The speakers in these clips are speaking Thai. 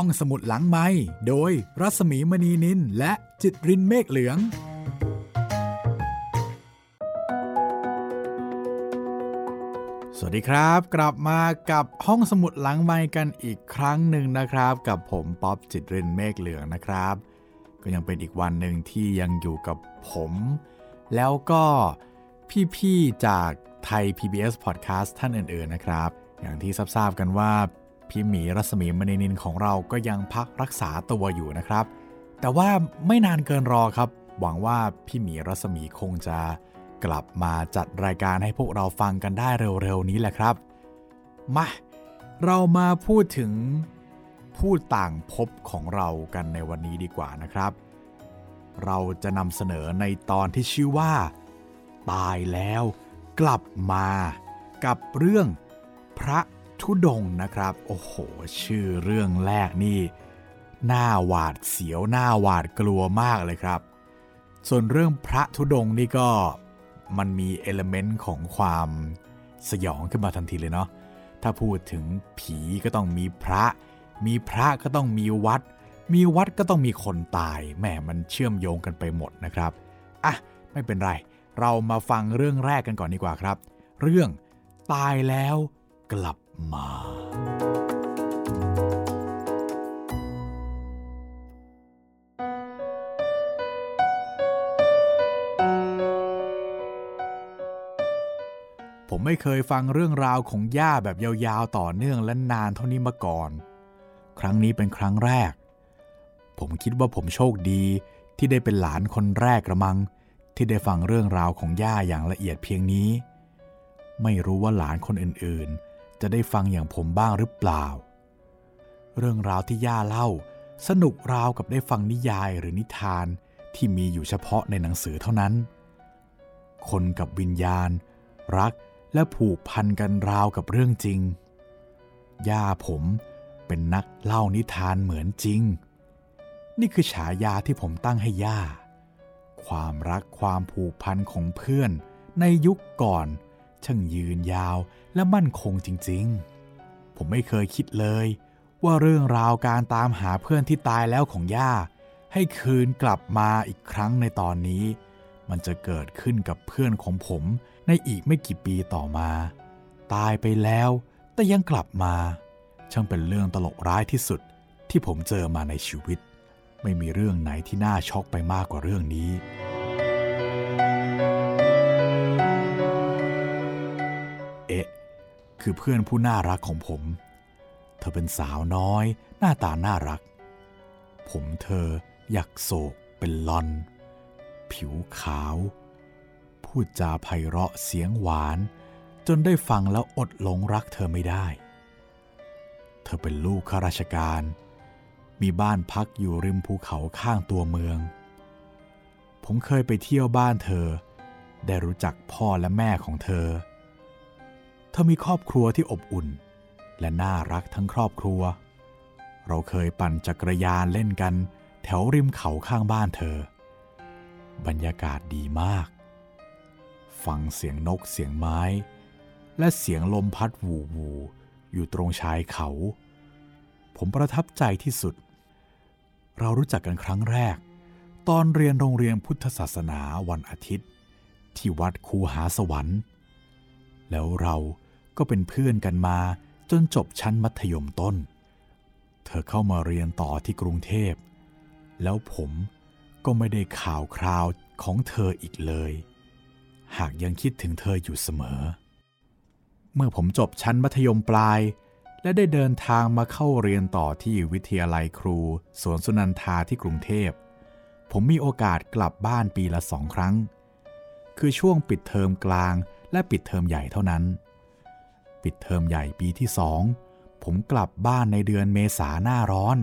ห้องสมุดหลังไม้โดยรัสมีมณีนินและจิตรินเมฆเหลือง สวัสดีครับ กลับมากับห้องสมุดหลังไม้กันอีกครั้งหนึ่งนะครับ กับผมป๊อบจิตรินเมฆเหลืองนะครับ ก็ยังเป็นอีกวันหนึ่งที่ยังอยู่กับผม แล้วก็พี่ ๆ จากไทย PBS Podcast ท่านอื่น ๆ นะครับ อย่างที่ทราบกันว่า พี่หมีรัศมีมณีนินของเราก็ยังพักรักษาตัวอยู่นะครับ แต่ว่าไม่นานเกินรอครับ หวังว่าพี่หมีรัศมีคงจะกลับมาจัดรายการให้พวกเราฟังกันได้เร็วๆนี้แหละครับ มา เรามาพูดถึงผู้ต่างพบของเรากันในวันนี้ดีกว่านะครับ เราจะนำเสนอในตอนที่ชื่อว่า ตายแล้ว กลับมา กับเรื่องพระ ธุดงนะครับ โอ้โห ชื่อเรื่องแรกนี่หน้าหวาดเสียวหน้าหวาดกลัวมากเลยครับ ส่วนเรื่องพระธุดงค์นี่ก็มันมีเอลเมนต์ของความสยองขึ้นมาทันทีเลยเนาะ ถ้าพูดถึงผีก็ต้องมีพระ มีพระก็ต้องมีวัด มีวัดก็ต้องมีคนตาย แหมมันเชื่อมโยงกันไปหมดนะครับ อะ ไม่เป็นไร เรามาฟังเรื่องแรกกันก่อนดีกว่าครับ เรื่องตายแล้วกลับ มา ผมไม่เคยฟังเรื่องราวของย่าแบบยาวๆต่อเนื่องและนานเท่านี้มาก่อน ครั้งนี้เป็นครั้งแรก ผมคิดว่าผมโชคดีที่ได้เป็นหลานคนแรกกระมัง ที่ได้ฟังเรื่องราวของย่าอย่างละเอียดเพียงนี้ ไม่รู้ว่าหลานคนอื่นๆ จะได้ฟังอย่างผมบ้างหรือเปล่า เรื่องราวที่ย่าเล่า สนุกราวกับได้ฟังนิยายหรือนิทานที่มีอยู่เฉพาะในหนังสือเท่านั้น คนกับวิญญาณ รักและผูกพันกันราวกับเรื่องจริง ย่าผมเป็นนักเล่านิทานเหมือนจริง นี่คือฉายาที่ผมตั้งให้ย่า ความรักความผูกพันของเพื่อนในยุคก่อนช่างยืนยาว และมั่นคงจริงๆ ผมไม่เคยคิดเลย ว่าเรื่องราวการตามหาเพื่อนที่ตายแล้วของย่า ให้คืนกลับมาอีกครั้งในตอนนี้ มันจะเกิดขึ้นกับเพื่อนของผมในอีกไม่กี่ปีต่อมา ตายไปแล้วแต่ยังกลับมา ช่างเป็นเรื่องตลกร้ายที่สุดที่ผมเจอมาในชีวิต ไม่มีเรื่องไหนที่น่าช็อกไปมากกว่าเรื่องนี้ คือเพื่อนผู้น่ารักของผม เธอเป็นสาวน้อย หน้าตาน่ารัก ผมเธออยากโศกเป็นลอน ผิวขาว พูดจาไพเราะเสียงหวาน จนได้ฟังแล้วอดหลงรักเธอไม่ได้ เธอเป็นลูกข้าราชการ มีบ้านพักอยู่ริมภูเขาข้างตัวเมือง ผมเคยไปเที่ยวบ้านเธอ ได้รู้จักพ่อและแม่ของเธอ ธอมีครอบครัวที่อบอุ่น และน่ารักทั้งครอบครัว เราเคยปั่นจักรยานเล่นกัน แถวริมเขาข้างบ้านเธอ บรรยากาศดีมาก ฟังเสียงนกเสียงไม้ และเสียงลมพัดวูวูอยู่ตรงชายเขา ผมประทับใจที่สุด เรารู้จักกันครั้งแรก ตอนเรียนโรงเรียนพุทธศาสนาวันอาทิตย์ ที่วัดคูหาสวรรค์แล้วเรา ก็เป็นเพื่อนกันมาจนจบชั้นมัธยมต้น เธอเข้ามาเรียนต่อที่กรุงเทพ แล้วผมก็ไม่ได้ข่าวคราวของเธออีกเลย หากยังคิดถึงเธออยู่เสมอ เมื่อผมจบชั้นมัธยมปลาย และได้เดินทางมาเข้าเรียนต่อที่วิทยาลัยครูสวนสุนันทาที่กรุงเทพ ผมมีโอกาสกลับบ้านปีละสองครั้ง คือช่วงปิดเทอมกลางและปิดเทอมใหญ่เท่านั้น ปิดเทอมใหญ่ปีที่สองผมกลับบ้านในเดือนเมษาหน้าร้อน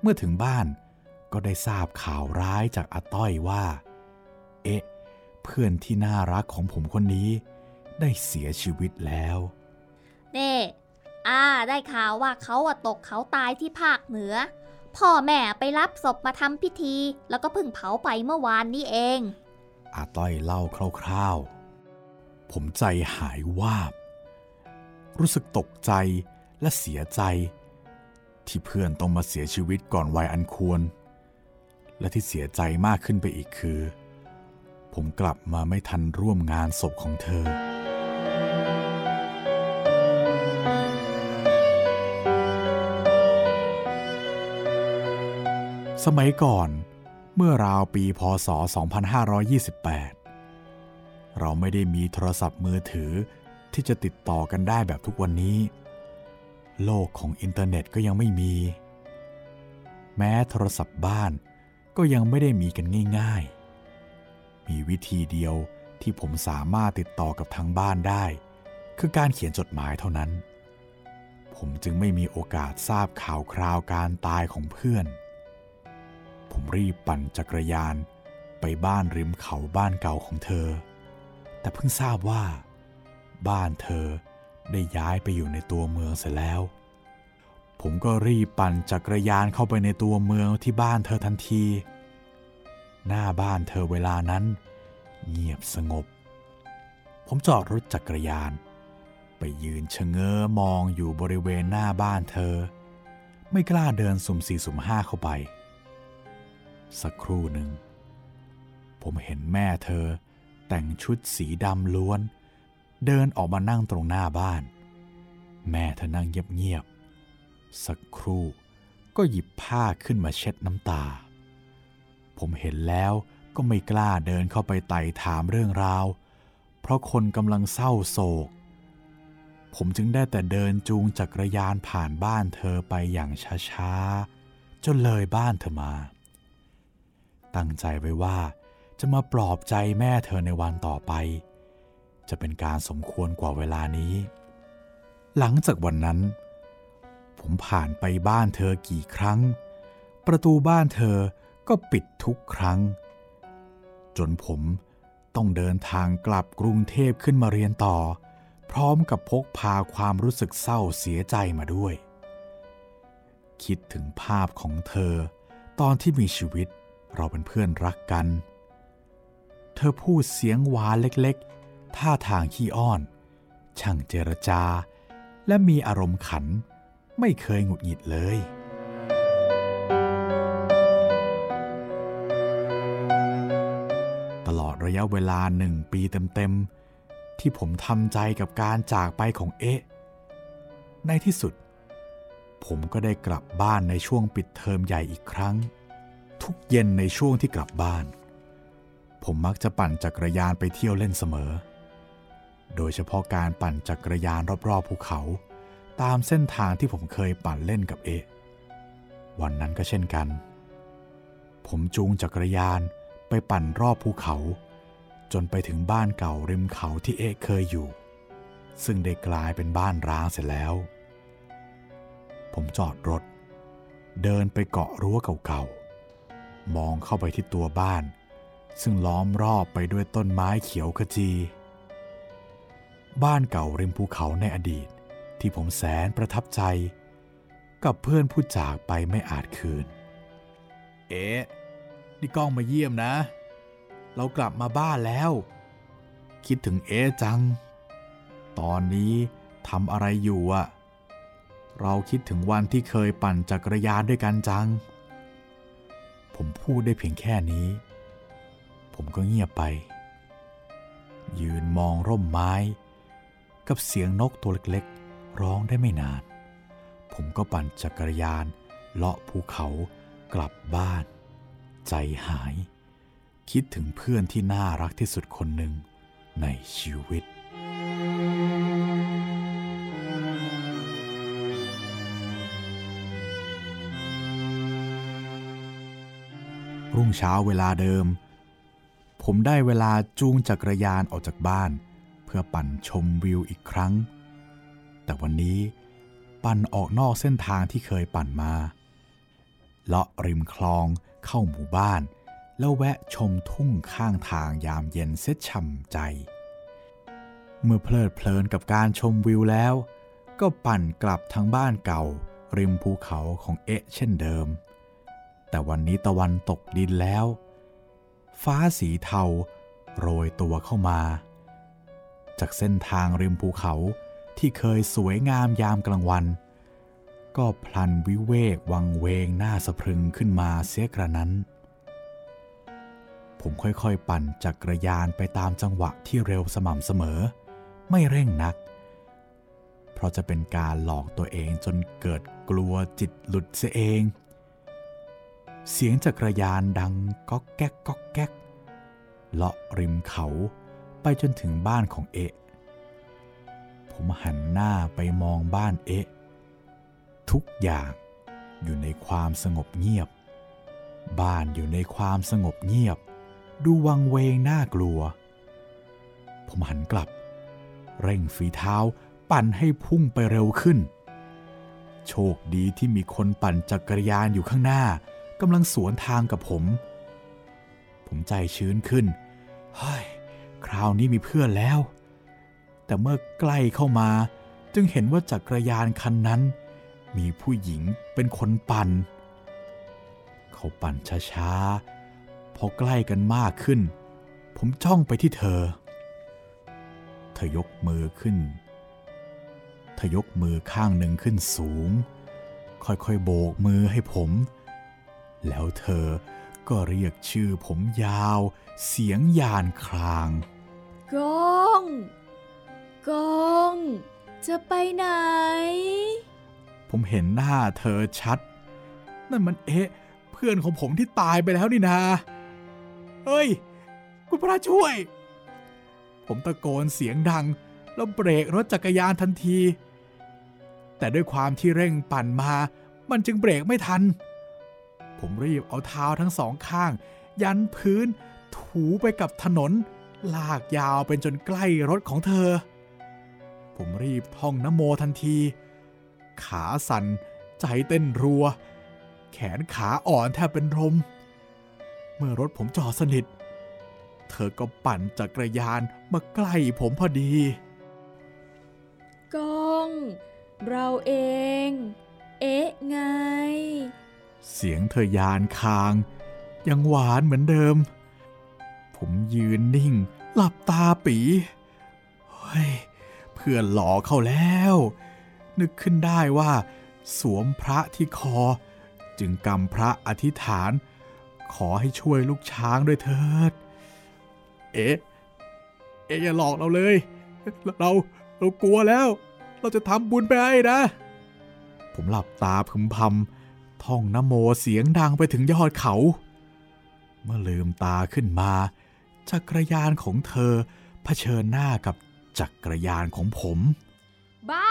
เมื่อถึงบ้านก็ได้ทราบข่าวร้ายจากอาต้อยว่า เอ๊ะ เพื่อนที่น่ารักของผมคนนี้ ได้เสียชีวิตแล้วเน่อาได้ข่าวว่าเขาอะตกเขาตายที่ภาคเหนือ พ่อแม่ไปรับศพมาทำพิธี แล้วก็เพิ่งเผาไปเมื่อวานนี้เอง อาต้อยเล่าคร่าวๆ ผมใจหายวาบ รู้สึกตกใจและเสียใจ ที่เพื่อนต้องมาเสียชีวิตก่อนวัยอันควร และที่เสียใจมากขึ้นไปอีกคือ ผมกลับมาไม่ทันร่วมงานศพของเธอสมัยก่อนเมื่อราวปีพศ 2528 เราไม่ได้มีโทรศัพท์มือถือ ที่จะติดต่อกันได้แบบทุกวันนี้ โลกของอินเทอร์เน็ตก็ยังไม่มี แม้โทรศัพท์บ้านก็ยังไม่ได้มีกันง่าย ๆ มีวิธีเดียวที่ผมสามารถติดต่อกับทางบ้านได้ คือการเขียนจดหมายเท่านั้น ผมจึงไม่มีโอกาสทราบข่าวคราวการตายของเพื่อน ผมรีบปั่นจักรยานไปบ้านริมเขาบ้านเก่าของเธอ แต่เพิ่งทราบว่า บ้านเธอได้ย้ายไปอยู่ในตัวเมืองเสียแล้ว ผมก็รีบปั่นจักรยานเข้าไปในตัวเมืองที่บ้านเธอทันที หน้าบ้านเธอเวลานั้น เงียบสงบ ผมจอดรถจักรยาน ไปยืนชะเง้อมองอยู่บริเวณหน้าบ้านเธอ ไม่กล้าเดินสุ่มสี่สุ่มห้าเข้าไป สักครู่หนึ่ง ผมเห็นแม่เธอแต่งชุดสีดำล้วน เดินออกมานั่งตรงหน้าบ้าน แม่เธอนั่งเงียบๆสักครู่ก็หยิบผ้าขึ้นมาเช็ดน้ำตา ผมเห็นแล้วก็ไม่กล้าเดินเข้าไปไต่ถามเรื่องราว เพราะคนกำลังเศร้าโศก ผมจึงได้แต่เดินจูงจักรยานผ่านบ้านเธอไปอย่างช้าๆ จนเลยบ้านเธอมา ตั้งใจไว้ว่าจะมาปลอบใจแม่เธอในวันต่อไป จะเป็นการสมควรกว่าเวลานี้ หลังจากวันนั้น ผมผ่านไปบ้านเธอกี่ครั้ง ประตูบ้านเธอก็ปิดทุกครั้ง จนผมต้องเดินทางกลับกรุงเทพขึ้นมาเรียนต่อ พร้อมกับพกพาความรู้สึกเศร้าเสียใจมาด้วย คิดถึงภาพของเธอ ตอนที่มีชีวิตเราเป็นเพื่อนรักกัน เธอพูดเสียงหวานเล็กๆ ท่าทางขี้อ้อน ช่างเจรจา และมีอารมณ์ขัน ไม่เคยหงุดหงิดเลย ตลอดระยะเวลาหนึ่งปีเต็มๆ ที่ผมทำใจกับการจากไปของเอ๊ะ ในที่สุด ผมก็ได้กลับบ้านในช่วงปิดเทอมใหญ่อีกครั้ง ทุกเย็นในช่วงที่กลับบ้านผมมักจะปั่นจักรยานไปเที่ยวเล่นเสมอ โดยเฉพาะการปั่นจักรยานรอบๆภูเขา ตามเส้นทางที่ผมเคยปั่นเล่นกับเอ วันนั้นก็เช่นกัน ผมจูงจักรยานไปปั่นรอบภูเขา จนไปถึงบ้านเก่าริมเขาที่เอเคยอยู่ ซึ่งได้กลายเป็นบ้านร้างเสร็จแล้ว ผมจอดรถ เดินไปเกาะรั้วเก่าๆ มองเข้าไปที่ตัวบ้าน ซึ่งล้อมรอบไปด้วยต้นไม้เขียวขจี บ้านเก่าริมภูเขาในอดีต ที่ผมแสนประทับใจ กับเพื่อนผู้จากไปไม่อาจคืน เอ๊ะ นี่ก้องมาเยี่ยมนะ เรากลับมาบ้านแล้ว คิดถึงเอ๊จัง ตอนนี้ทำอะไรอยู่อะเราคิดถึงวันที่เคยปั่นจักรยานด้วยกันจัง ผมพูดได้เพียงแค่นี้ ผมก็เงียบไป ยืนมองร่มไม้ กับเสียงนกตัวเล็กๆ ร้องได้ไม่นาน ผมก็ปั่นจักรยาน เลาะภูเขากลับบ้าน ใจหาย คิดถึงเพื่อนที่น่ารักที่สุดคนหนึ่งในชีวิตรุ่งเช้าเวลาเดิม ผมได้เวลาจูงจักรยานออกจากบ้าน พื่อปั่นชมวิวอีกครั้ง แต่วันนี้ปั่นออกนอกเส้นทางที่เคยปั่นมา เลาะริมคลองเข้าหมู่บ้าน แล้วแวะชมทุ่งข้างทางยามเย็นเซ็ตช่ำใจ เมื่อเพลิดเพลินกับการชมวิวแล้ว ก็ปั่นกลับทางบ้านเก่า ริมภูเขาของเอะเช่นเดิม แต่วันนี้ตะวันตกดินแล้ว ฟ้าสีเทาโรยตัวเข้ามา จากเส้นทางริมภูเขาที่เคยสวยงามยามกลางวัน ก็พลันวิเวกวังเวงหน้าสะพรึงขึ้นมาเสียกระนั้น ผมค่อยๆปั่นจักรยานไปตามจังหวะที่เร็วสม่ำเสมอ ไม่เร่งนัก เพราะจะเป็นการหลอกตัวเองจนเกิดกลัวจิตหลุดเสียเอง เสียงจักรยานดังก๊อกแก๊กก๊อกแก๊กเลาะริมเขา ไปจนถึงบ้านของเอะผมหันหน้าไปมองบ้านเอะทุกอย่างอยู่ในความสงบเงียบ บ้านอยู่ในความสงบเงียบ ดูวังเวงน่ากลัว ผมหันกลับ เร่งฝีเท้าปั่นให้พุ่งไปเร็วขึ้น โชคดีที่มีคนปั่นจักรยานอยู่ข้างหน้ากำลังสวนทางกับผม ผมใจชื้นขึ้น เฮ้ย คราวนี้มีเพื่อนแล้ว แต่เมื่อใกล้เข้ามาจึงเห็นว่าจักรยานคันนั้น มีผู้หญิงเป็นคนปั่น เขาปั่นช้าๆ พอใกล้กันมากขึ้น ผมจ้องไปที่เธอ เธอยกมือขึ้น เธอยกมือข้างหนึ่งขึ้นสูง ค่อยๆ โบกมือให้ผม แล้วเธอ ก็เรียกชื่อผมยาว เสียงยานครางก้องก้อง จะไปไหน ผมเห็นหน้าเธอชัด นั่นมันเอ๊ะ เพื่อนของผมที่ตายไปแล้วนี่นาเฮ้ย คุณพระช่วย ผมตะโกนเสียงดัง แล้วเบรกรถจักรยานทันที แต่ด้วยความที่เร่งปั่นมา มันจึงเบรกไม่ทัน ผมรีบเอาเท้าทั้งสองข้าง ยันพื้น ถูไปกับถนน ลากยาวเป็นจนใกล้รถของเธอ ผมรีบท่องนโมทันที ขาสั่น ใจเต้นรัว แขนขาอ่อนแทบเป็นลมเมื่อรถผมจอดสนิท เธอก็ปั่นจักรยานมาใกล้ผมพอดีก้อง เราเอง เอ๊ะไง เสียงเธอยานคาง ยังหวานเหมือนเดิม ผมยืนนิ่ง หลับตาปีเฮ้ยเพื่อนหลอเข้าแล้ว นึกขึ้นได้ว่า สวมพระที่คอ จึงกำพระอธิษฐาน ขอให้ช่วยลูกช้างด้วยเถิด เอ๊ะ เอ๊ะอย่าหลอกเราเลย เราเรากลัวแล้ว เราจะทำบุญไปให้นะ ผมหลับตาพึมพำ ท่องนโมเสียงดังไปถึงยอดเขา เมื่อลืมตาขึ้นมา จักรยานของเธอเผชิญหน้ากับจักรยานของผม บ้า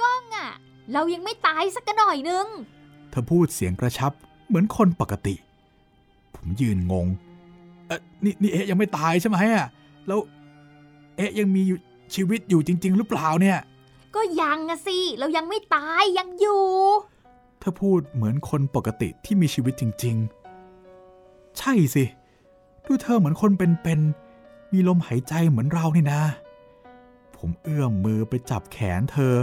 ก้องอะเรายังไม่ตายสักหน่อยนึง เธอพูดเสียงกระชับเหมือนคนปกติ ผมยืนงงเอ๊ะนี่นี่เอ๊ะยังไม่ตายใช่ไหมอะแล้ว เอ๊ะยังมีอยู่ชีวิตอยู่จริง ๆ หรือเปล่าเนี่ย ก็ยังอะสิ เรายังไม่ตายยังอยู่ เธอพูดเหมือนคนปกติที่มีชีวิตจริง ๆ ใช่สิ ดูเธอเหมือนคนเป็นๆ มีลมหายใจเหมือนเรานี่นะ ผมเอื้อมมือไปจับแขนเธอ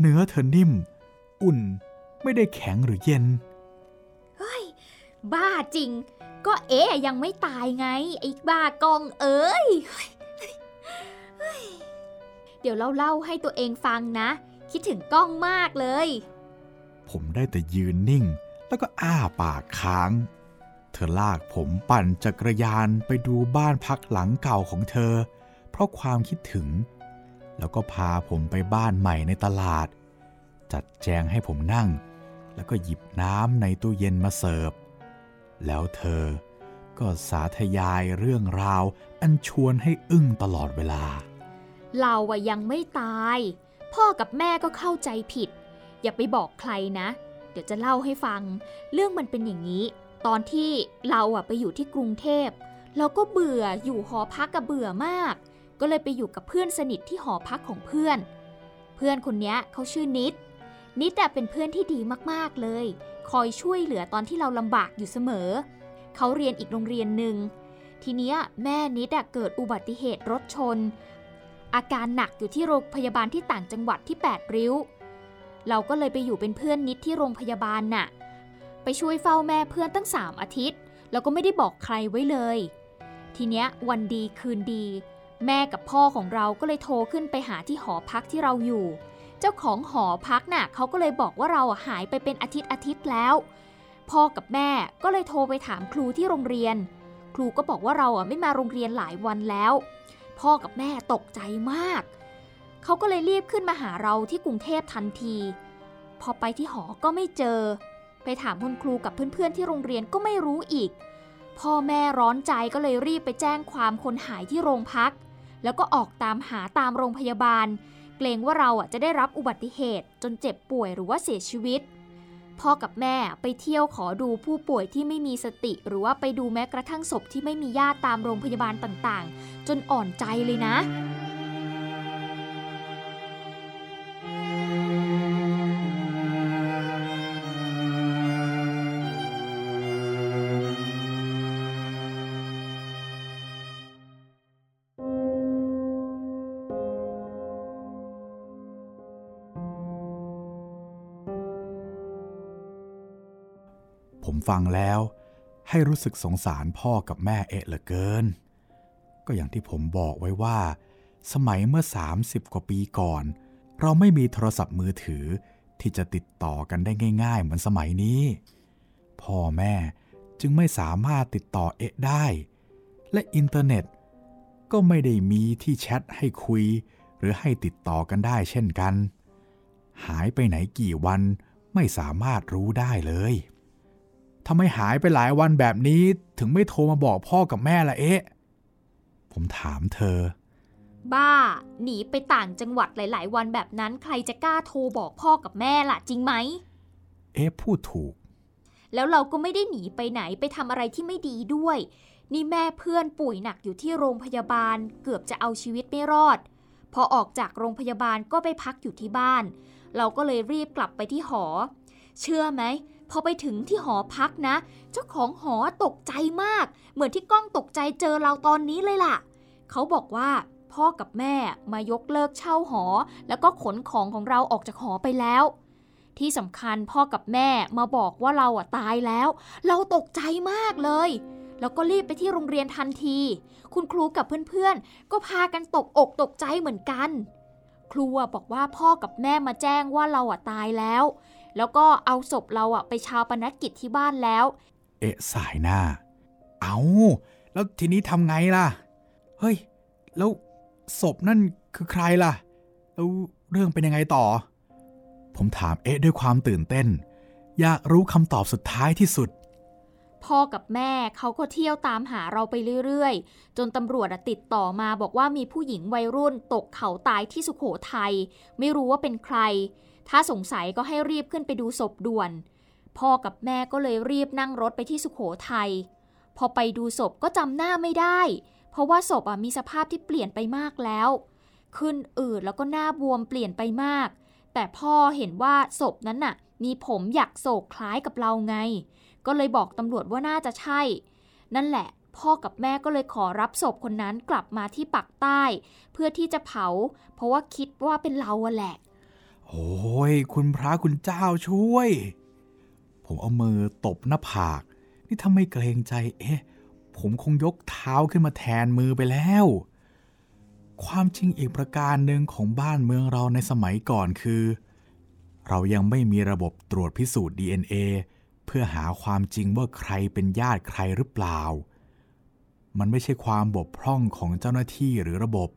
เนื้อเธอนิ่ม อุ่น ไม่ได้แข็งหรือเย็นบ้าจริง ก็เอ๊ะยังไม่ตายไง ไอ้บ้ากองเอ้ย เดี๋ยวเราเล่าให้ตัวเองฟังนะ คิดถึงกล้องมากเลย ผมได้แต่ยืนนิ่ง แล้วก็อ้าปากค้าง เธอลากผมปั่นจักรยานไปดูบ้านพักหลังเก่าของเธอ เพราะความคิดถึง แล้วก็พาผมไปบ้านใหม่ในตลาด จัดแจงให้ผมนั่ง แล้วก็หยิบน้ำในตู้เย็นมาเสิร์ฟ แล้วเธอก็สาธยายเรื่องราวอันชวนให้อึ้งตลอดเวลา เราอะยังไม่ตาย พ่อกับแม่ก็เข้าใจผิด อย่าไปบอกใครนะ เดี๋ยวจะเล่าให้ฟัง เรื่องมันเป็นอย่างนี้ ตอนที่เราอะไปอยู่ที่กรุงเทพ เราก็เบื่ออยู่หอพักกับเบื่อมาก ก็เลยไปอยู่กับเพื่อนสนิทที่หอพักของเพื่อน เพื่อนคนนี้เขาชื่อนิด นิดอะเป็นเพื่อนที่ดีมากๆเลย คอยช่วยเหลือตอนที่เราลำบากอยู่เสมอ เขาเรียนอีกโรงเรียนหนึ่ง ทีนี้แม่นิดอะเกิดอุบัติเหตุรถชน อาการหนักอยู่ที่โรงพยาบาลที่ต่างจังหวัดที่ 8 ริ้ว เราก็เลยไปอยู่เป็นเพื่อนนิดที่โรงพยาบาลน่ะ ไปช่วยเฝ้าแม่เพื่อนตั้ง3อาทิตย์ แล้วก็ไม่ได้บอกใครไว้เลย ทีเนี้ยวันดีคืนดี แม่กับพ่อของเราก็เลยโทรขึ้นไปหาที่หอพักที่เราอยู่ เจ้าของหอพักน่ะเขาก็เลยบอกว่าเราหายไปเป็นอาทิตย์อาทิตย์แล้ว พ่อกับแม่ก็เลยโทรไปถามครูที่โรงเรียน ครูก็บอกว่าเราอะไม่มาโรงเรียนหลายวันแล้ว พ่อกับแม่ตกใจมากเเขาก็เลยรีบขึ้นมาหาเราที่กรุงเทพทันที พอไปที่หอก็ไม่เจอ ไปถามคุณครูกับเพื่อนๆที่โรงเรียนก็ไม่รู้อีก พ่อแม่ร้อนใจก็เลยรีบไปแจ้งความคนหายที่โรงพัก แล้วก็ออกตามหาตามโรงพยาบาล เกรงว่าเราอะจะได้รับอุบัติเหตุจนเจ็บป่วยหรือว่าเสียชีวิต พ่อกับแม่ไปเที่ยวขอดูผู้ป่วยที่ไม่มีสติ หรือว่าไปดูแม้กระทั่งศพที่ไม่มีญาติตามโรงพยาบาลต่างๆ จนอ่อนใจเลยนะ ฟังแล้ว ให้รู้สึกสงสารพ่อกับแม่เอะเหลือเกิน ก็อย่างที่ผมบอกไว้ว่า สมัยเมื่อ 30 กว่าปีก่อน เราไม่มีโทรศัพท์มือถือที่จะติดต่อกันได้ง่าย ๆ เหมือนสมัยนี้ พ่อแม่จึงไม่สามารถติดต่อเอะได้ และอินเทอร์เน็ต ก็ไม่ได้มีที่แชทให้คุย หรือให้ติดต่อกันได้เช่นกัน หายไปไหนกี่วันไม่สามารถรู้ได้เลย ทำไมหายไปหลายวันแบบนี้ถึงไม่โทรมาบอกพ่อกับแม่ละเอ๊ะ ผมถามเธอ บ้า หนีไปต่างจังหวัดหลาย ๆ วันแบบนั้นใครจะกล้าโทรบอกพ่อกับแม่ล่ะจริงไหม เอ๊ะพูดถูก แล้วเราก็ไม่ได้หนีไปไหนไปทำอะไรที่ไม่ดีด้วย นี่แม่เพื่อนป่วยหนักอยู่ที่โรงพยาบาล เกือบจะเอาชีวิตไม่รอด พอออกจากโรงพยาบาลก็ไปพักอยู่ที่บ้าน เราก็เลยรีบกลับไปที่หอ เชื่อไหม พอไปถึงที่หอพักนะ เจ้าของหอตกใจมาก เหมือนที่ก้องตกใจเจอเราตอนนี้เลยล่ะ เขาบอกว่าพ่อกับแม่มายกเลิกเช่าหอ แล้วก็ขนของของเราออกจากหอไปแล้ว ที่สำคัญพ่อกับแม่มาบอกว่าเราอะตายแล้ว เราตกใจมากเลย แล้วก็รีบไปที่โรงเรียนทันที คุณครูกับเพื่อนๆ ก็พากันตกอกตกใจเหมือนกัน ครูบอกว่าพ่อกับแม่มาแจ้งว่าเราอะตายแล้ว แล้วก็เอาศพเราอะไปชาวปนกิจที่บ้านแล้ว เอ๊ะสายหน้า เอาแล้วทีนี้ทำไงล่ะ เฮ้ย แล้วศพนั่นคือใครล่ะ แล้วเรื่องเป็นยังไงต่อ ผมถามเอ๊ะด้วยความตื่นเต้น อยากรู้คำตอบสุดท้ายที่สุด พ่อกับแม่เขาก็เที่ยวตามหาเราไปเรื่อยๆ จนตำรวจอะติดต่อมาบอกว่ามีผู้หญิงวัยรุ่นตกเขาตายที่สุขโขทัยไม่รู้ว่าเป็นใคร ถ้าสงสัยก็ให้รีบขึ้นไปดูศพด่วน พ่อกับแม่ก็เลยรีบนั่งรถไปที่สุขโขทัย พอไปดูศพก็จำหน้าไม่ได้ เพราะว่าศพมีสภาพที่เปลี่ยนไปมากแล้ว ขึ้นอืดแล้วก็หน้าบวมเปลี่ยนไปมาก แต่พ่อเห็นว่าศพนั้นน่ะ มีผมอยากโศกคล้ายกับเราไง ก็เลยบอกตำรวจว่าน่าจะใช่ นั่นแหละพ่อกับแม่ก็เลยขอรับศพคนนั้นกลับมาที่ปักใต้ เพื่อที่จะเผา เพราะว่าคิดว่าเป็นเราแหละ โอ้ยคุณพระคุณเจ้าช่วย ผมเอามือตบหน้าผาก นี่ถ้าไม่เกรงใจ เอ๊ะ ผมคงยกเท้าขึ้นมาแทนมือไปแล้ว ความจริงอีกประการหนึ่งของบ้านเมืองเราในสมัยก่อนคือ เรายังไม่มีระบบตรวจพิสูจน์ DNA เพื่อหาความจริงว่าใครเป็นญาติใครหรือเปล่า มันไม่ใช่ความบกพร่องของเจ้าหน้าที่หรือระบบ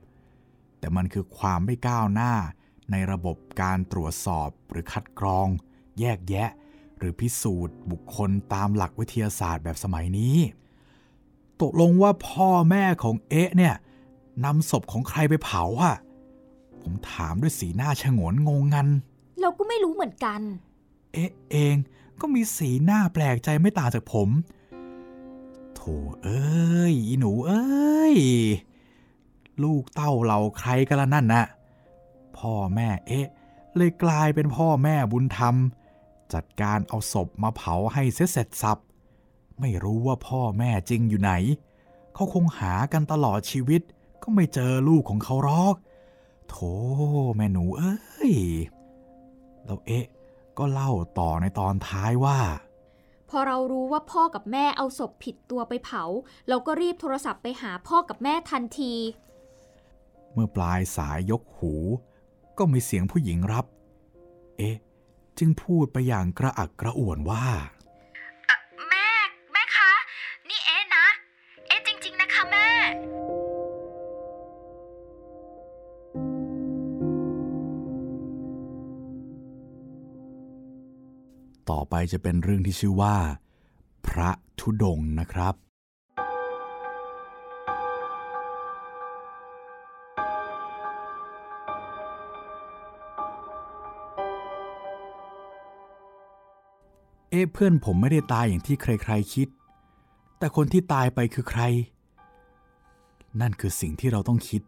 แต่มันคือความไม่ก้าวหน้า ในระบบการตรวจสอบหรือคัดกรอง แยกแยะ หรือพิสูจน์ บุคคลตามหลักวิทยาศาสตร์แบบสมัยนี้ ตกลงว่าพ่อแม่ของเอ๊ะเนี่ยนำศพของใครไปเผาอะผมถามด้วยสีหน้าฉงนงงงัน เราก็ไม่รู้เหมือนกัน เอ๊ะเองก็มีสีหน้าแปลกใจไม่ต่างจากผม โถเอ้ย อีหนูเอ้ย ลูกเต้าเราใครกันละนั่นนะ พ่อแม่เอ๊ะ เลยกลายเป็นพ่อแม่บุญธรรม จัดการเอาศพมาเผาให้เสร็จเสร็จสับไม่รู้ว่าพ่อแม่จริงอยู่ไหน เขาคงหากันตลอดชีวิต ก็ไม่เจอลูกของเขาหรอก โถแม่หนูเอ้ย แล้วเอ๊ะ ก็เล่าต่อในตอนท้ายว่า พอเรารู้ว่าพ่อกับแม่เอาศพผิดตัวไปเผา เราก็รีบโทรศัพท์ไปหาพ่อกับแม่ทันที เมื่อปลายสายยกหู ก็มีเสียงผู้หญิงรับ เอ๊ะ จึงพูดไปอย่างกระอักกระอ่วนว่า แม่ แม่คะ นี่เอ๊ะนะ เอ๊ะจริง ๆ นะคะแม่ ต่อไปจะเป็นเรื่องที่ชื่อว่า พระธุดงค์นะครับ เอ๊ะเพื่อนผมไม่ได้ตายอย่างที่ใครๆคิด แต่คนที่ตายไปคือใคร นั่นคือสิ่งที่เราต้องคิด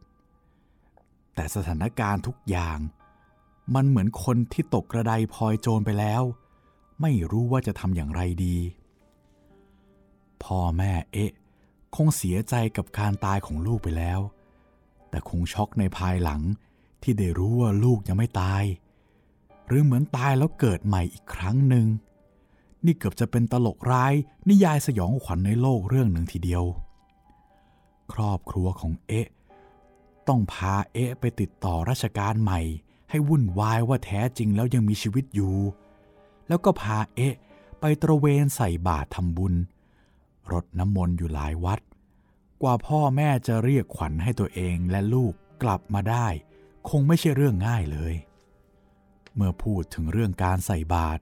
แต่สถานการณ์ทุกอย่าง มันเหมือนคนที่ตกกระไดพลอยโจรไปแล้ว ไม่รู้ว่าจะทำอย่างไรดี พ่อแม่เอ๊ะ คงเสียใจกับการตายของลูกไปแล้ว แต่คงช็อกในภายหลังที่ได้รู้ว่าลูกยังไม่ตาย หรือเหมือนตายแล้วเกิดใหม่อีกครั้งหนึ่ง นี่เกือบจะเป็นตลกร้าย นิยายสยองขวัญในโลกเรื่องหนึ่งทีเดียว ครอบครัวของเอ๊ะ ต้องพาเอ๊ะไปติดต่อราชการใหม่ ให้วุ่นวายว่าแท้จริงแล้วยังมีชีวิตอยู่ แล้วก็พาเอ๊ะ ไปตระเวนใส่บาตรทำบุญ รดน้ำมนต์อยู่หลายวัด กว่าพ่อแม่จะเรียกขวัญให้ตัวเองและลูกกลับมาได้ คงไม่ใช่เรื่องง่ายเลย เมื่อพูดถึงเรื่องการใส่บาตร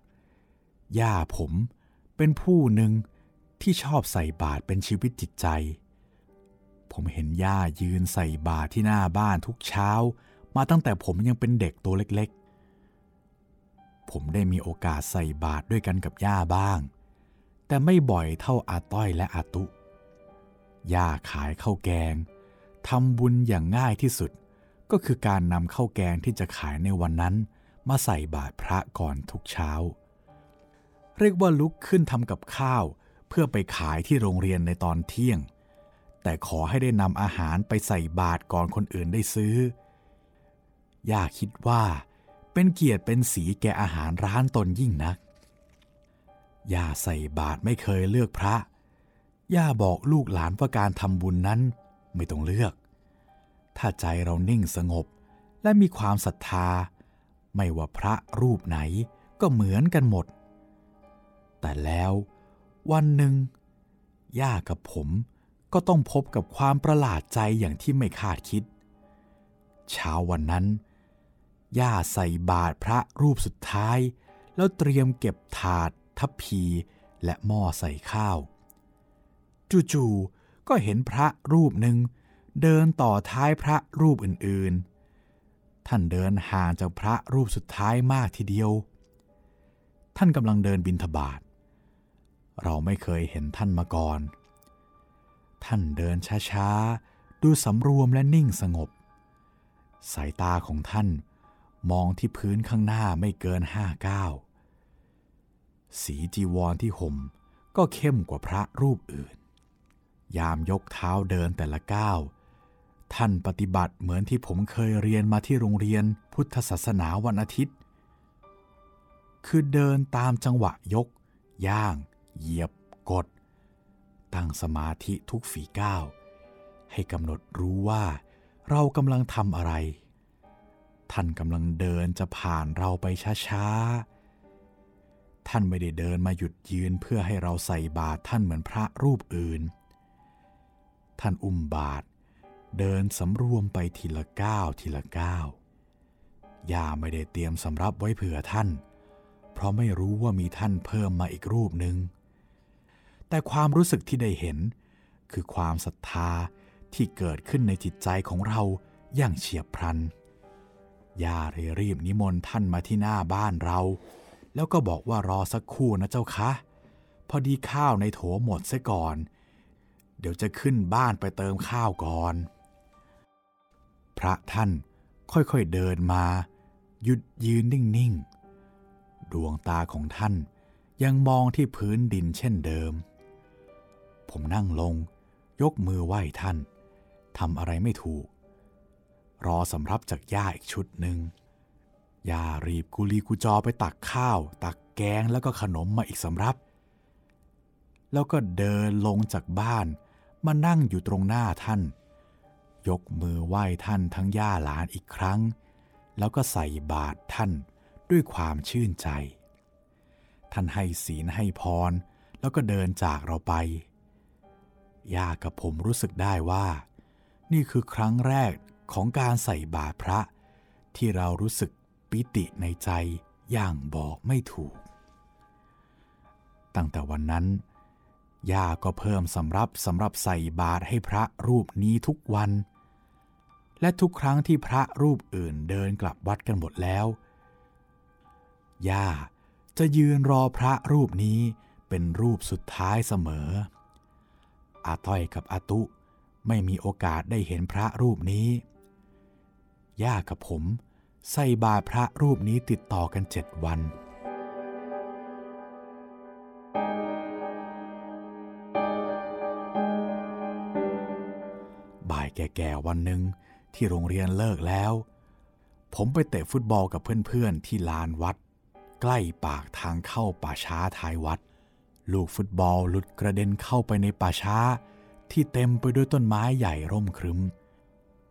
ย่าผมเป็นผู้หนึ่งที่ชอบใส่บาตรเป็นชีวิตจิตใจ ผมเห็นย่ายืนใส่บาตรที่หน้าบ้านทุกเช้า มาตั้งแต่ผมยังเป็นเด็กตัวเล็กๆ ผมได้มีโอกาสใส่บาตรด้วยกันกับย่าบ้าง แต่ไม่บ่อยเท่าอาต้อยและอาตุ ย่าขายข้าวแกงทำบุญอย่างง่ายที่สุด ก็คือการนำข้าวแกงที่จะขายในวันนั้น มาใส่บาตรพระก่อนทุกเช้า เรียกว่าลุกขึ้นทำกับข้าว เพื่อไปขายที่โรงเรียนในตอนเที่ยง แต่ขอให้ได้นำอาหารไปใส่บาตรก่อนคนอื่นได้ซื้อย่าคิดว่า เป็นเกียรติเป็นสีแก่อาหารร้านตนยิ่งนัก ย่าใส่บาตรไม่เคยเลือกพระ ย่าบอกลูกหลานว่าการทำบุญนั้นไม่ต้องเลือก ถ้าใจเรานิ่งสงบและมีความศรัทธา ไม่ว่าพระรูปไหนก็เหมือนกันหมด แต่แล้ว วันหนึ่งย่ากับผมก็ต้องพบกับความประหลาดใจอย่างที่ไม่คาดคิด เช้าวันนั้น ย่าใส่บาตรพระรูปสุดท้าย แล้วเตรียมเก็บถาด ทัพพีและหม้อใส่ข้าว จู่ๆก็เห็นพระรูปหนึ่งเดินต่อท้ายพระรูปอื่นๆ ท่านเดินห่างจากพระรูปสุดท้ายมากทีเดียว ท่านกำลังเดินบินทบาท เราไม่เคยเห็นท่านมาก่อน ท่านเดินช้าๆ ดูสำรวมและนิ่งสงบ สายตาของท่านมองที่พื้นข้างหน้าไม่เกินห้าก้าว สีจีวรที่ห่มก็เข้มกว่าพระรูปอื่น ยามยกเท้าเดินแต่ละก้าวท่านปฏิบัติเหมือนที่ผมเคยเรียนมาที่โรงเรียนพุทธศาสนาวันอาทิตย์ คือเดินตามจังหวะยก ย่าง เหยียบกด ตั้งสมาธิทุกฝีก้าว ให้กำหนดรู้ว่าเรากำลังทำอะไร ท่านกำลังเดินจะผ่านเราไปช้าๆ ท่านไม่ได้เดินมาหยุดยืนเพื่อให้เราใส่บาตรท่านเหมือนพระรูปอื่น ท่านอุ้มบาตรเดินสำรวมไปทีละก้าวทีละก้าวย่าไม่ได้เตรียมสำรับไว้เผื่อท่าน เพราะไม่รู้ว่ามีท่านเพิ่มมาอีกรูปหนึ่ง แต่ความรู้สึกที่ได้เห็น คือความศรัทธาที่เกิดขึ้นในจิตใจของเราอย่างเฉียบพลัน ย่าเลยรีบนิมนต์ท่านมาที่หน้าบ้านเรา แล้วก็บอกว่ารอสักครู่นะเจ้าคะ พอดีข้าวในโถหมดซะก่อน เดี๋ยวจะขึ้นบ้านไปเติมข้าวก่อน พระท่านค่อยๆเดินมา หยุดยืนนิ่งๆ ดวงตาของท่านยังมองที่พื้นดินเช่นเดิม ผมนั่งลง ยกมือไหว้ท่านทำอะไรไม่ถูก รอสำรับจากย่าอีกชุดหนึ่งย่ารีบกุลีกุจอไปตักข้าว ตักแกงแล้วก็ขนมมาอีกสำรับ แล้วก็เดินลงจากบ้านมานั่งอยู่ตรงหน้าท่าน ยกมือไหว้ท่านทั้งย่าหลานอีกครั้ง แล้วก็ใส่บาตรท่านดด้วยความชื่นใจ ท่านให้ศีลให้พร แล้วก็เดินจากเราไป ย่ากับผมรู้สึกได้ว่า นี่คือครั้งแรกของการใส่บาตรพระ ที่เรารู้สึกปิติในใจอย่างบอกไม่ถูก ตั้งแต่วันนั้น ย่าก็เพิ่มสำรับสำหรับใส่บาตรให้พระรูปนี้ทุกวัน และทุกครั้งที่พระรูปอื่นเดินกลับวัดกันหมดแล้ว ย่าจะยืนรอพระรูปนี้เป็นรูปสุดท้ายเสมอ อาต้อยกับอาตุไม่มีโอกาสได้เห็นพระรูปนี้ ย่ากับผมใส่บาตรพระรูปนี้ติดต่อกันเจ็ดวัน บ่ายแก่ๆวันหนึ่งที่โรงเรียนเลิกแล้ว ผมไปเตะฟุตบอลกับเพื่อนๆที่ลานวัด ใกล้ปากทางเข้าป่าช้าท้ายวัด ลูกฟุตบอลหลุดกระเด็นเข้าไปในป่าช้า ที่เต็มไปด้วยต้นไม้ใหญ่ร่มครึ้ม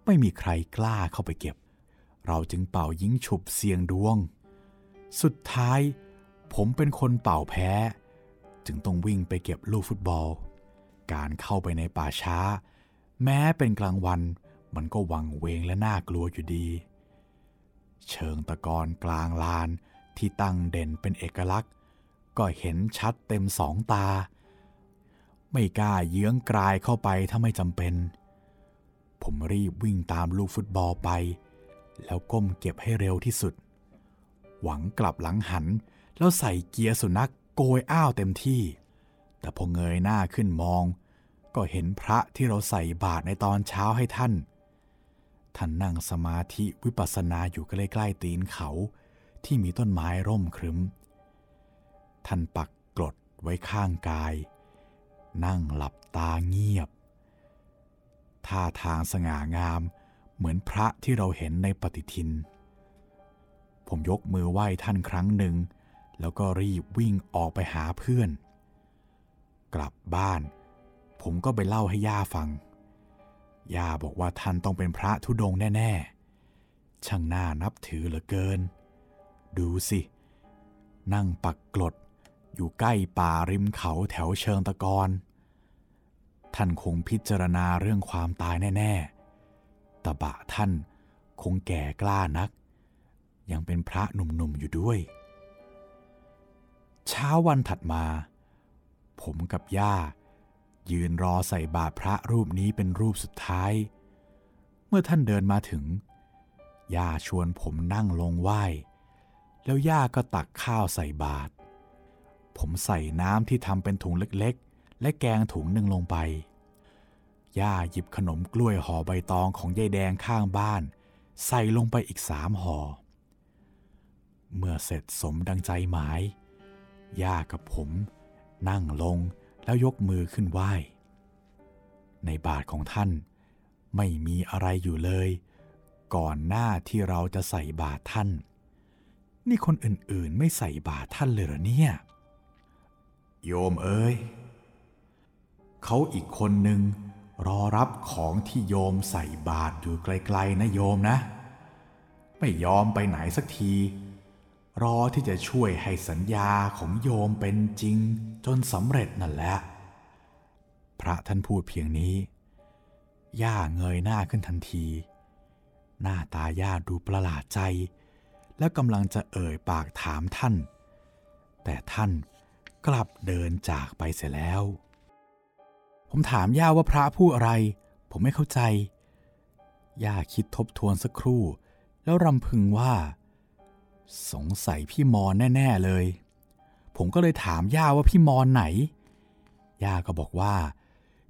ไม่มีใครกล้าเข้าไปเก็บ เราจึงเป่ายิงฉุบเสียงดวง สุดท้าย ผมเป็นคนเป่าแพ้ จึงต้องวิ่งไปเก็บลูกฟุตบอล การเข้าไปในป่าช้า แม้เป็นกลางวันมันก็วังเวงและน่ากลัวอยู่ดี เชิงตะกอนกลางลานที่ตั้งเด่นเป็นเอกลักษณ์ ก็เห็นชัดเต็มสองตา ไม่กล้าเยื้องกลายเข้าไปถ้าไม่จำเป็น ผมรีบวิ่งตามลูกฟุตบอลไป แล้วก้มเก็บให้เร็วที่สุด หวังกลับหลังหัน แล้วใส่เกียร์สุนัขโกยอ้าวเต็มที่ แต่พอเงยหน้าขึ้นมอง ก็เห็นพระที่เราใส่บาตรในตอนเช้าให้ท่าน ท่านนั่งสมาธิวิปัสสนาอยู่ใกล้ๆตีนเขาที่มีต้นไม้ร่มครึ้ม ท่านปักกรดไว้ข้างกาย นั่งหลับตาเงียบ ท่าทางสง่างามเหมือนพระที่เราเห็นในปฏิทิน ผมยกมือไหว้ท่านครั้งหนึ่ง แล้วก็รีบวิ่งออกไปหาเพื่อน กลับบ้าน ผมก็ไปเล่าให้ย่าฟัง ย่าบอกว่าท่านต้องเป็นพระธุดงแน่ ๆ ช่างน่านับถือเหลือเกิน ดูสิ นั่งปักกลด อยู่ใกล้ป่าริมเขาแถวเชิงตะกอนท่านคงพิจารณาเรื่องความตายแน่ ๆ ตะบะท่านคงแก่กล้านัก ยังเป็นพระหนุ่มๆอยู่ด้วย เช้าวันถัดมา ผมกับย่า ยืนรอใส่บาตรพระรูปนี้เป็นรูปสุดท้าย เมื่อท่านเดินมาถึง ย่าชวนผมนั่งลงไหว้ แล้วย่าก็ตักข้าวใส่บาตร ผมใส่น้ำที่ทำเป็นถุงเล็กๆ และแกงถุงหนึ่งลงไป ย่าหยิบขนมกล้วยห่อใบตองของยายแดงข้างบ้าน ใส่ลงไปอีกสามห่อ เมื่อเสร็จสมดังใจหมาย ย่ากับผม นั่งลงแล้วยกมือขึ้นไหว้ ในบาทของท่าน ไม่มีอะไรอยู่เลย ก่อนหน้าที่เราจะใส่บาทท่าน นี่คนอื่นๆไม่ใส่บาทท่านเลยเหรอเนี่ย โยมเอ้ยเขาอีกคนหนึ่งรอรับของที่โยมใส่บาทอยู่ไกลๆนะโยมนะ ไม่ยอมไปไหนสักที รอที่จะช่วยให้สัญญาของโยมเป็นจริงจนสำเร็จนั่นแหละ พระท่านพูดเพียงนี้ ย่าเงยหน้าขึ้นทันที หน้าตาย่าดูประหลาดใจ และกำลังจะเอ่ยปากถามท่าน แต่ท่าน กลับเดินจากไปเสียแล้ว ผมถามย่าว่าพระพูดอะไร ผมไม่เข้าใจ ย่าคิดทบทวนสักครู่ แล้วรำพึงว่า สงสัยพี่มอนแน่ ๆ เลย ผมก็เลยถามย่าว่าพี่มอนไหน ย่าก็บอกว่า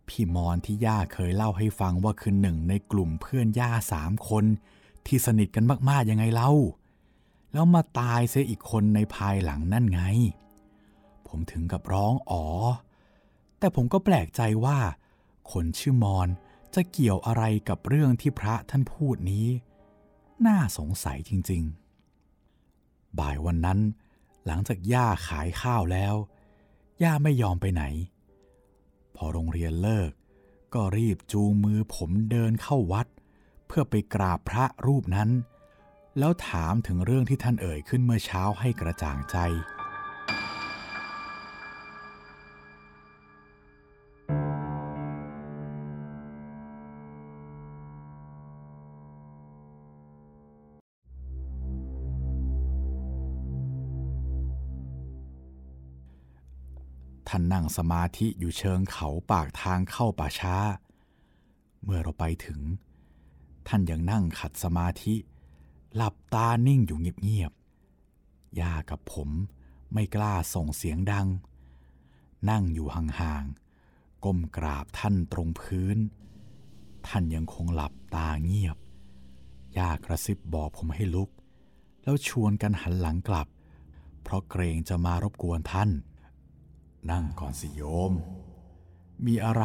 พี่มอนที่ย่าเคยเล่าให้ฟังว่าคือหนึ่งในกลุ่มเพื่อนย่าสามคนที่สนิทกันมาก ๆ ยังไงเล่า แล้วมาตายเสียอีกคนในภายหลังนั่นไง ผมถึงกับร้องอ๋อ แต่ผมก็แปลกใจว่า คนชื่อมอนจะเกี่ยวอะไรกับเรื่องที่พระท่านพูดนี้ น่าสงสัยจริง ๆ บ่ายวันนั้น หลังจากย่าขายข้าวแล้ว ย่าไม่ยอมไปไหน พอโรงเรียนเลิก ก็รีบจูงมือผมเดินเข้าวัด เพื่อไปกราบพระรูปนั้น แล้วถามถึงเรื่องที่ท่านเอ่ยขึ้นเมื่อเช้าให้กระจ่างใจ ท่านนั่งสมาธิอยู่เชิงเขาปากทางเข้าป่าช้า เมื่อเราไปถึง ท่านยังนั่งขัดสมาธิ หลับตานิ่งอยู่เงียบๆย่ากับผมไม่กล้าส่งเสียงดัง นั่งอยู่ห่างๆก้มกราบท่านตรงพื้น ท่านยังคงหลับตาเงียบย่ากระซิบบอกผมให้ลุก แล้วชวนกันหันหลังกลับ เพราะเกรงจะมารบกวนท่าน นั่งก่อนสิโยม มีอะไร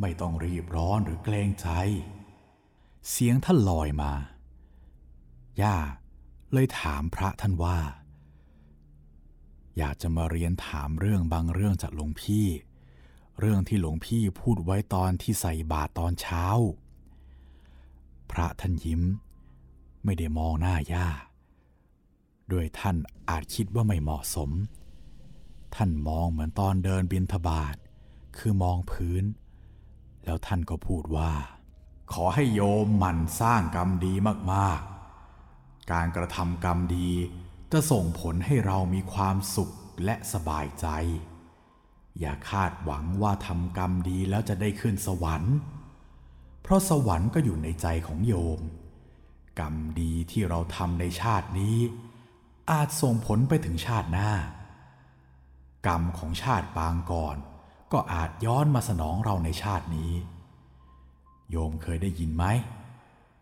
ไม่ต้องรีบร้อนหรือเกรงใจ เสียงท่านลอยมา ย่าเลยถามพระท่านว่า อยากจะมาเรียนถามเรื่องบางเรื่องจากหลวงพี่ เรื่องที่หลวงพี่พูดไว้ตอนที่ใส่บาตรตอนเช้า พระท่านยิ้ม ไม่ได้มองหน้าย่า ด้วยท่านอาจคิดว่าไม่เหมาะสม ท่านมองเหมือนตอนเดินบินทบาทคือมองพื้น แล้วท่านก็พูดว่า ขอให้โยมหมั่นสร้างกรรมดีมากๆ การกระทำกรรมดีจะส่งผลให้เรามีความสุขและสบายใจ อย่าคาดหวังว่าทำกรรมดีแล้วจะได้ขึ้นสวรรค์ เพราะสวรรค์ก็อยู่ในใจของโยม กรรมดีที่เราทำในชาตินี้ อาจส่งผลไปถึงชาติหน้า กรรมของชาติปางก่อน ก็อาจย้อนมาสนองเราในชาตินี้ โยมเคยได้ยินไหม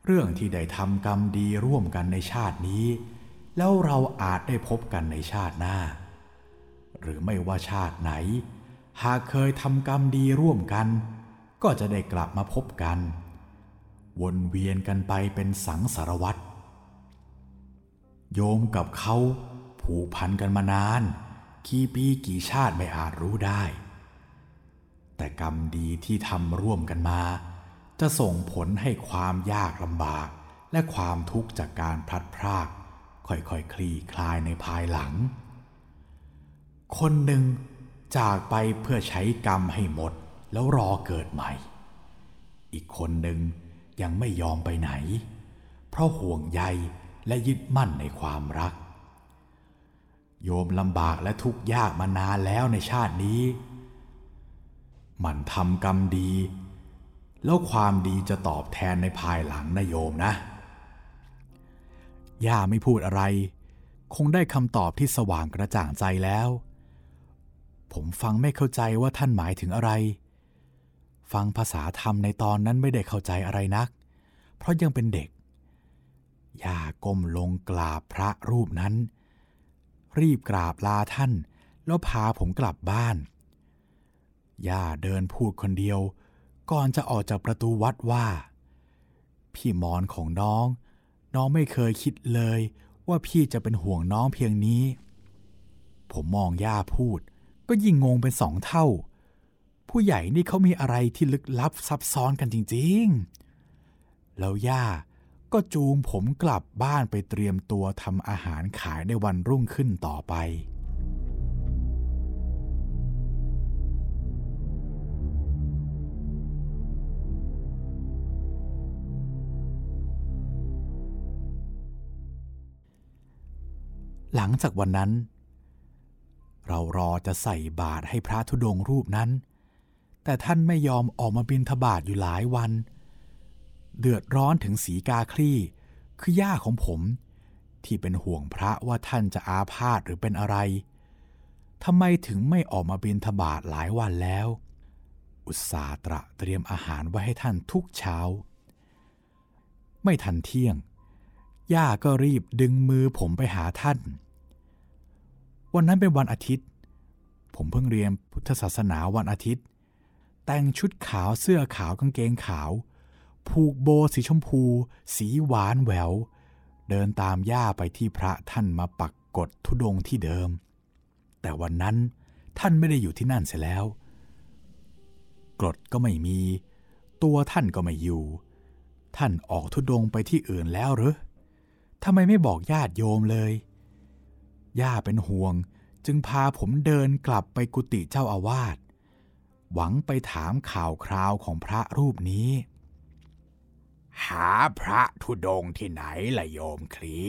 เรื่องที่ได้ทำกรรมดีร่วมกันในชาตินี้ แล้วเราอาจได้พบกันในชาติหน้า หรือไม่ว่าชาติไหน หากเคยทำกรรมดีร่วมกัน ก็จะได้กลับมาพบกัน วนเวียนกันไปเป็นสังสารวัตรโยมกับเขาผูกพันกันมานาน กี่ปีกี่ชาติไม่อาจรู้ได้ แต่กรรมดีที่ทำร่วมกันมา จะส่งผลให้ความยากลำบาก และความทุกข์จากการพลัดพราก ค่อยๆคคลี่คลายในภายหลัง คนหนึ่งจากไปเพื่อใช้กรรมให้หมดแล้วรอเกิดใหม่ อีกคนหนึ่งยังไม่ยอมไปไหน เพราะห่วงใยและยึดมั่นในความรัก โยมลำบากและทุกข์ยากมานานแล้วในชาตินี้ มันทำกรรมดี แล้วความดีจะตอบแทนในภายหลังนะโยมนะ ย่าไม่พูดอะไร คงได้คำตอบที่สว่างกระจ่างใจแล้ว ผมฟังไม่เข้าใจว่าท่านหมายถึงอะไร ฟังภาษาธรรมในตอนนั้นไม่ได้เข้าใจอะไรนัก เพราะยังเป็นเด็ก ย่าก้มลงกราบพระรูปนั้น รีบกราบลาท่าน แล้วพาผมกลับบ้าน ย่าเดินพูดคนเดียว ก่อนจะออกจากประตูวัดว่า พี่มอนของน้อง น้องไม่เคยคิดเลยว่าพี่จะเป็นห่วงน้องเพียงนี้ ผมมองย่าพูด ก็ยิ่งงงเป็นสองเท่า ผู้ใหญ่นี่เขามีอะไรที่ลึกลับซับซ้อนกันจริง ๆ แล้วย่า ก็จูงผมกลับบ้านไปเตรียมตัวทำอาหารขายในวันรุ่งขึ้นต่อไป หลังจากวันนั้น เรารอจะใส่บาตรให้พระธุดงค์รูปนั้น แต่ท่านไม่ยอมออกมาบิณฑบาตอยู่หลายวันเเดือดร้อนถึงสีกาคลี่ คือย่าของผม ที่เป็นห่วงพระว่าท่านจะอาพาธหรือเป็นอะไรทำไมถึงไม่ออกมาบิณฑบาตหลายวันแล้ว อุตสาตระเตรียมอาหารไว้ให้ท่านทุกเช้า ไม่ทันเที่ยง ย่าก็รีบดึงมือผมไปหาท่าน วันนั้นเป็นวันอาทิตย์ ผมเพิ่งเรียนพุทธศาสนาวันอาทิตย์ แต่งชุดขาวเสื้อขาวกางเกงขาว ผูกโบสีชมพู สีหวานแหวว เดินตามย่าไปที่พระท่านมาปักกฎทุดงที่เดิม แต่วันนั้นท่านไม่ได้อยู่ที่นั่นเสียแล้วกฎก็ไม่มี ตัวท่านก็ไม่อยู่ ท่านออกทุดงไปที่อื่นแล้วหรือทำไมไม่บอกญาติโยมเลย ย่าเป็นห่วงจึงพาผมเดินกลับไปกุฏิเจ้าอาวาส หวังไปถามข่าวคราวของพระรูปนี้ หาพระธุดงที่ไหนละโยมคลี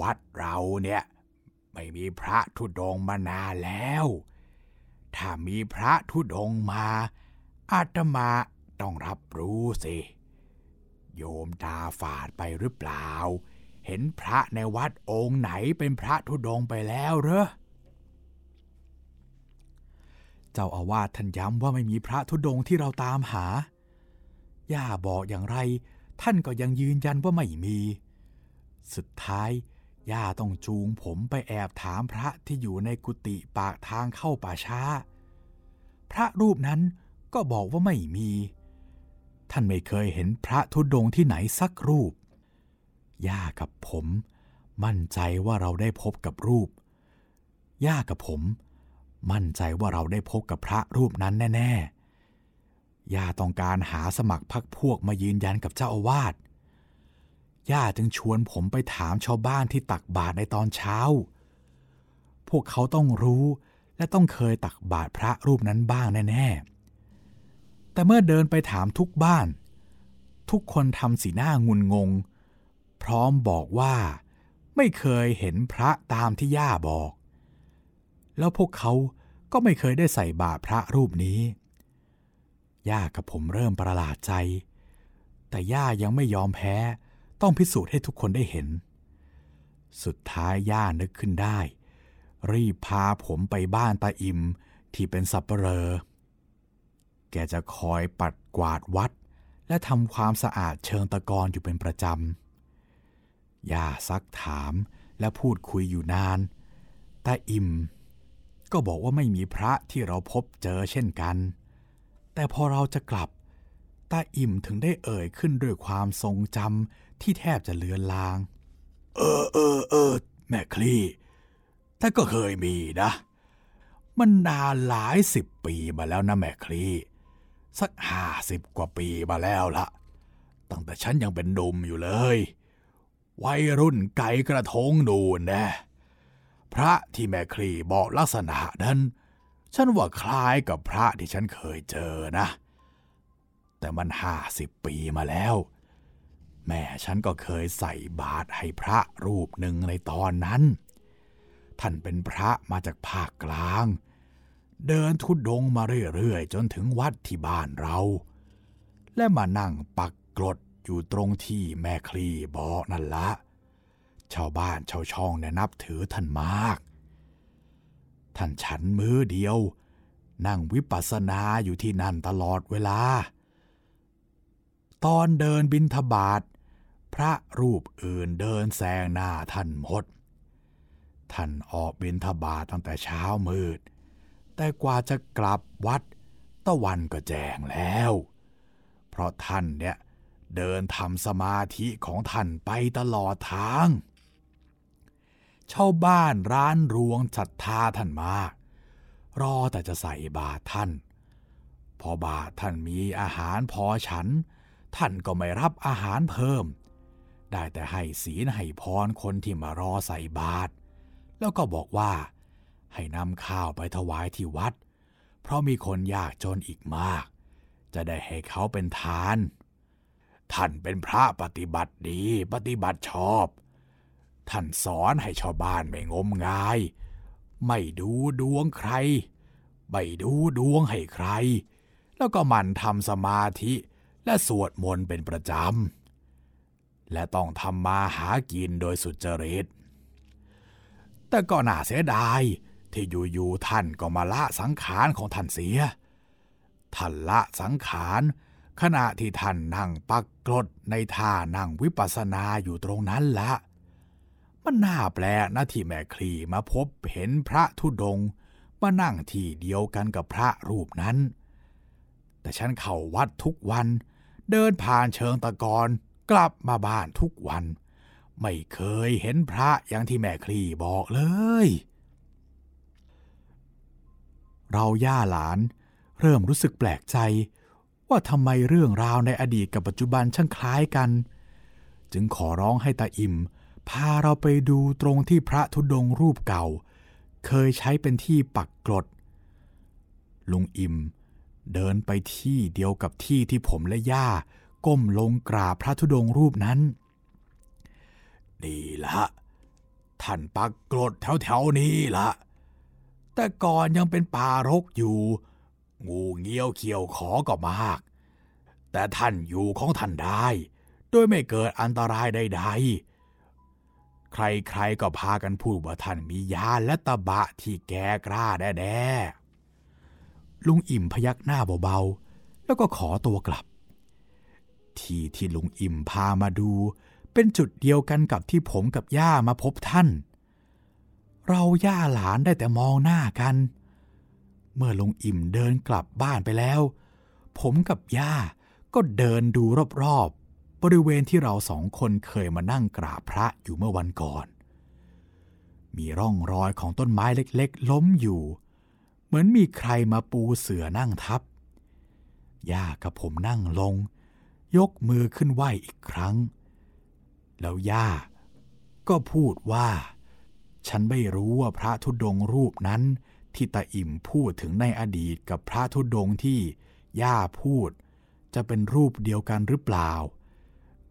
วัดเราเนี่ย ไม่มีพระธุดงมานานแล้ว ถ้ามีพระธุดงมาอาตมาต้องรับรู้สิ โยมตาฝาดไปหรือเปล่า เห็นพระในวัดองค์ไหนเป็นพระธุดงไปแล้วเหรอเจ้าอาวาสท่านย้ำว่าไม่มีพระธุดงที่เราตามหา ย่าบอกอย่างไร ท่านก็ยังยืนยันว่าไม่มี สุดท้าย ย่าต้องจูงผมไปแอบถามพระที่อยู่ในกุฏิปากทางเข้าป่าช้า พระรูปนั้นก็บอกว่าไม่มี ท่านไม่เคยเห็นพระธุดงค์ที่ไหนสักรูป ย่ากับผมมั่นใจว่าเราได้พบกับรูป ย่ากับผม มั่นใจว่าเราได้พบกับพระรูปนั้นแน่ ๆ ย่าต้องการหาสมัครพักพวกมายืนยันกับเจ้าอาวาส ย่าจึงชวนผมไปถามชาวบ้านที่ตักบาตรในตอนเช้า พวกเขาต้องรู้และต้องเคยตักบาตรพระรูปนั้นบ้างแน่ๆ แต่เมื่อเดินไปถามทุกบ้าน ทุกคนทำสีหน้างุนงง พร้อมบอกว่าไม่เคยเห็นพระตามที่ย่าบอก แล้วพวกเขาก็ไม่เคยได้ใส่บาตรพระรูปนี้ ย่ากับผมเริ่มประหลาดใจ แต่ย่ายังไม่ยอมแพ้ ต้องพิสูจน์ให้ทุกคนได้เห็น สุดท้ายย่านึกขึ้นได้ รีบพาผมไปบ้านตาอิมที่เป็นสับเปลอแกจะคอยปัดกวาดวัด และทำความสะอาดเชิงตะกอนอยู่เป็นประจำ ย่าซักถามและพูดคุยอยู่นาน ตาอิมก็บอกว่าไม่มีพระที่เราพบเจอเช่นกัน แต่พอเราจะกลับตาอิ่มถึงได้เอ่ยขึ้นด้วยความทรงจำที่แทบจะเลือนลาง เออเออเออแม่คลี่แต่ก็เคยมีนะ มันนานหลายสิบปีมาแล้วนะแม่คลี่สักห้าสิบกว่าปีมาแล้วละตั้งแต่ฉันยังเป็นหนุ่มอยู่เลย วัยรุ่นไก่กระทงนูนแน่พระที่แม่คลีบอกลักษณะนั้น ฉันว่าคล้ายกับพระที่ฉันเคยเจอนะ แต่มันห้าสิบปีมาแล้ว แม่ฉันก็เคยใส่บาตรให้พระรูปหนึ่งในตอนนั้น ท่านเป็นพระมาจากภาคกลาง เดินทุดดงมาเรื่อยๆ จนถึงวัดที่บ้านเรา และมานั่งปักกรดอยู่ตรงที่แม่คลีบอกนั่นละ ชาวบ้านชาวช่องเนี่ยนับถือท่านมาก ท่านฉันมือเดียว นั่งวิปัสสนาอยู่ที่นั่นตลอดเวลา ตอนเดินบินทบาทพระรูปอื่นเดินแซงหน้าท่านหมด ท่านออกบินทบาทตั้งแต่เช้ามืด แต่กว่าจะกลับวัดตะวันก็แจงแล้ว เพราะท่านเนี่ยเดินทำสมาธิของท่านไปตลอดทาง ชาวบ้านร้านรวงศรัทธาท่านมาก รอแต่จะใส่บาตรท่าน พอบาตรท่านมีอาหารพอฉัน ท่านก็ไม่รับอาหารเพิ่ม ได้แต่ให้ศีลให้พรคนที่มารอใส่บาตรแล้วก็บอกว่า ให้นำข้าวไปถวายที่วัด เพราะมีคนยากจนอีกมาก จะได้ให้เขาเป็นทาน ท่านเป็นพระปฏิบัติดีปฏิบัติชอบ ท่านสอนให้ชาวบ้านไม่งมงาย ไม่ดูดวงใคร ไม่ดูดวงให้ใคร แล้วก็มันทำสมาธิและสวดมนต์เป็นประจำ และต้องทำมาหากินโดยสุจริต แต่ก็น่าเสียดายที่อยู่ๆท่านก็มาละสังขารของท่านเสีย ท่านละสังขารขณะที่ท่านนั่งปักกรดในท่านั่งวิปัสสนาอยู่ตรงนั้นละ มันน่าแปลกนะที่แม่คลีมาพบเห็นพระธุดงมานั่งที่เดียวกันกับพระรูปนั้น แต่ฉันเข้าวัดทุกวัน เดินผ่านเชิงตะกอนกลับมาบ้านทุกวัน ไม่เคยเห็นพระอย่างที่แม่คลีบอกเลย เราย่าหลานเริ่มรู้สึกแปลกใจ ว่าทำไมเรื่องราวในอดีตกับปัจจุบันช่างคล้ายกัน จึงขอร้องให้ตาอิม พาเราไปดูตรงที่พระธุดงค์รูปเก่า เคยใช้เป็นที่ปักกรด ลุงอิมเดินไปที่เดียวกับที่ที่ผมและย่า ก้มลงกราบพระธุดงค์รูปนั้นนี่ละท่านปักกรดแถวๆนี้ละแต่ก่อนยังเป็นป่ารกอยู่ งูเงี้ยวเขียวขอก็มาก แต่ท่านอยู่ของท่านได้ โดยไม่เกิดอันตรายใดๆ ใครๆก็พากันพูดว่าท่านมียาและตะบะที่แกกล้าแด่ๆลุงอิ่มพยักหน้าเบาๆ แล้วก็ขอตัวกลับ ที่ที่ลุงอิ่มพามาดู เป็นจุดเดียวกันกับที่ผมกับย่ามาพบท่าน เราย่าหลานได้แต่มองหน้ากัน เมื่อลุงอิ่มเดินกลับบ้านไปแล้ว ผมกับย่าก็เดินดูรอบๆ บริเวณที่เราสองคนเคยมานั่งกราบพระอยู่เมื่อวันก่อน มีร่องรอยของต้นไม้เล็กๆ ล้มอยู่ เหมือนมีใครมาปูเสือนั่งทับ ย่ากับผมนั่งลง ยกมือขึ้นไหวอีกครั้ง แล้วย่าก็พูดว่า ฉันไม่รู้ว่าพระธุดงค์รูปนั้นที่ตาอิ่มพูดถึงในอดีตกับพระธุดงค์ที่ย่าพูด จะเป็นรูปเดียวกันหรือเปล่า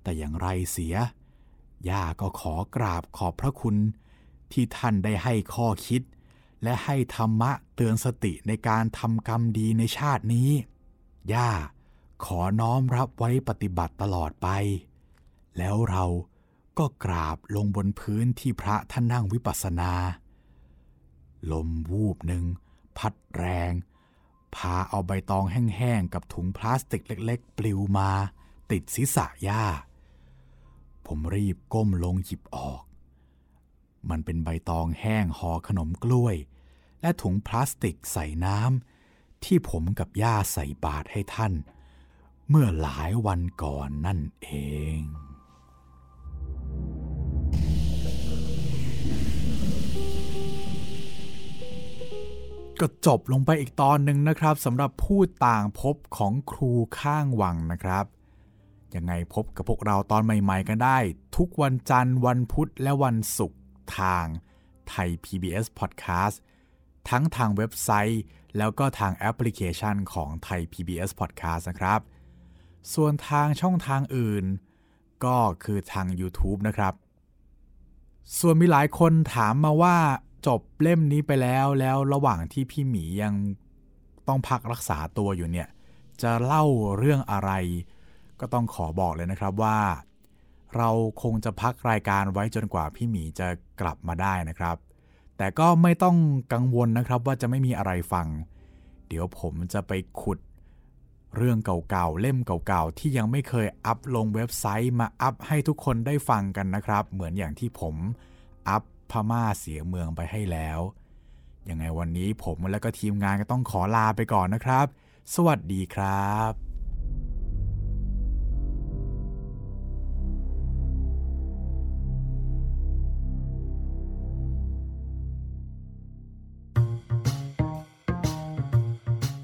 แต่อย่างไรเสีย ย่าก็ขอกราบขอบพระคุณ ที่ท่านได้ให้ข้อคิด และให้ธรรมะเตือนสติในการทำกรรมดีในชาตินี้ ย่าขอน้อมรับไว้ปฏิบัติตลอดไป แล้วเราก็กราบลงบนพื้นที่พระท่านนั่งวิปัสสนา ลมวูบหนึ่ง พัดแรง พาเอาใบตองแห้งๆ กับถุงพลาสติกเล็กๆ ปลิวมา ติดศีรษะย่า ผมรีบก้มลงหยิบออก มันเป็นใบตองแห้งห่อขนมกล้วย และถุงพลาสติกใส่น้ำที่ผมกับย่าใส่บาตรให้ท่าน เมื่อหลายวันก่อนนั่นเองก็จบลงไปอีกตอนหนึ่งนะครับสำหรับผู้ต่างพบของครูข้างวังนะครับ ยังไงพบกับพวกเราตอนใหม่ ๆ กันได้ ทุกวันจันทร์วันพุธและวันศุกร์ทางไทย PBS Podcast ทั้งทางเว็บไซต์ แล้วก็ทางแอปพลิเคชันของไทย PBS Podcast นะครับ ส่วนทางช่องทางอื่น ก็คือทาง YouTube นะครับ ส่วนมีหลายคนถามมาว่าจบเล่มนี้ไปแล้วแล้วระหว่างที่พี่หมียังต้องพักรักษาตัวอยู่เนี่ย จะเล่าเรื่องอะไร ก็ต้องขอบอกเลยนะครับว่า เราคงจะพักรายการไว้จนกว่าพี่หมีจะกลับมาได้นะครับ แต่ก็ไม่ต้องกังวลนะครับว่าจะไม่มีอะไรฟัง เดี๋ยวผมจะไปขุดเรื่องเก่าๆ เล่มเก่าๆ ที่ยังไม่เคยอัพลงเว็บไซต์มาอัพให้ทุกคนได้ฟังกันนะครับ เหมือนอย่างที่ผมอัพพม่าเสียเมืองไปให้แล้ว ยังไงวันนี้ผมและก็ทีมงานก็ต้องขอลาไปก่อนนะครับ สวัสดีครับ